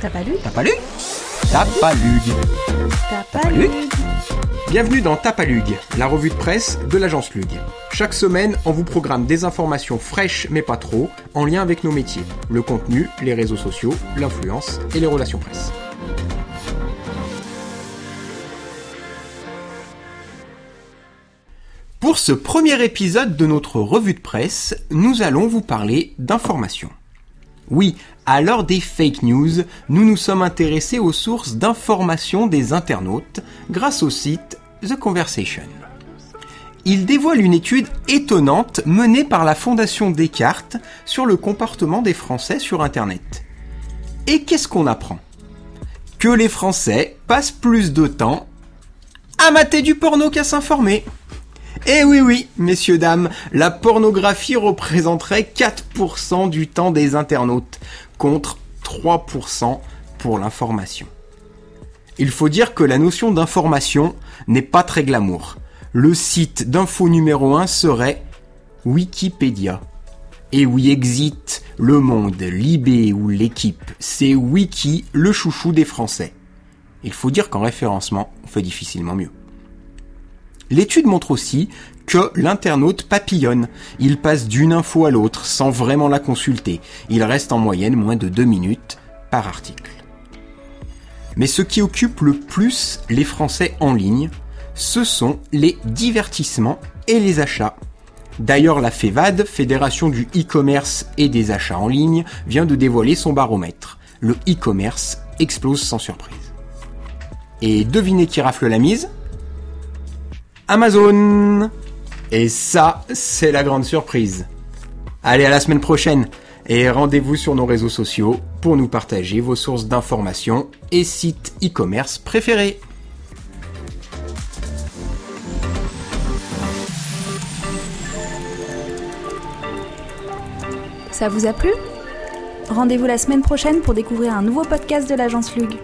T'as pas lu T'as pas lu T'as pas lu T'as pas lu Bienvenue dans Tapalug, la revue de presse de l'agence Lug. Chaque semaine, on vous programme des informations fraîches mais pas trop, en lien avec nos métiers, le contenu, les réseaux sociaux, l'influence et les relations presse. Pour ce premier épisode de notre revue de presse, nous allons vous parler d'informations. Oui, à l'heure des fake news, nous nous sommes intéressés aux sources d'informations des internautes grâce au site The Conversation. Il dévoile une étude étonnante menée par la Fondation Descartes sur le comportement des Français sur Internet. Et qu'est-ce qu'on apprend? Que les Français passent plus de temps à mater du porno qu'à s'informer. Eh oui oui, messieurs dames, la pornographie représenterait 4% du temps des internautes, contre 3% pour l'information. Il faut dire que la notion d'information n'est pas très glamour. Le site d'info numéro 1 serait Wikipédia. Et oui, exit Le Monde, Libé ou l'équipe, c'est Wiki, le chouchou des Français. Il faut dire qu'en référencement, on fait difficilement mieux. L'étude montre aussi que l'internaute papillonne. Il passe d'une info à l'autre sans vraiment la consulter. Il reste en moyenne moins de deux minutes par article. Mais ce qui occupe le plus les Français en ligne, ce sont les divertissements et les achats. D'ailleurs, la FEVAD, Fédération du e-commerce et des achats en ligne, vient de dévoiler son baromètre. Le e-commerce explose sans surprise. Et devinez qui rafle la mise? Amazon. Et ça, c'est la grande surprise. Allez, à la semaine prochaine et rendez-vous sur nos réseaux sociaux pour nous partager vos sources d'informations et sites e-commerce préférés. Ça vous a plu? Rendez-vous la semaine prochaine pour découvrir un nouveau podcast de l'agence Lug.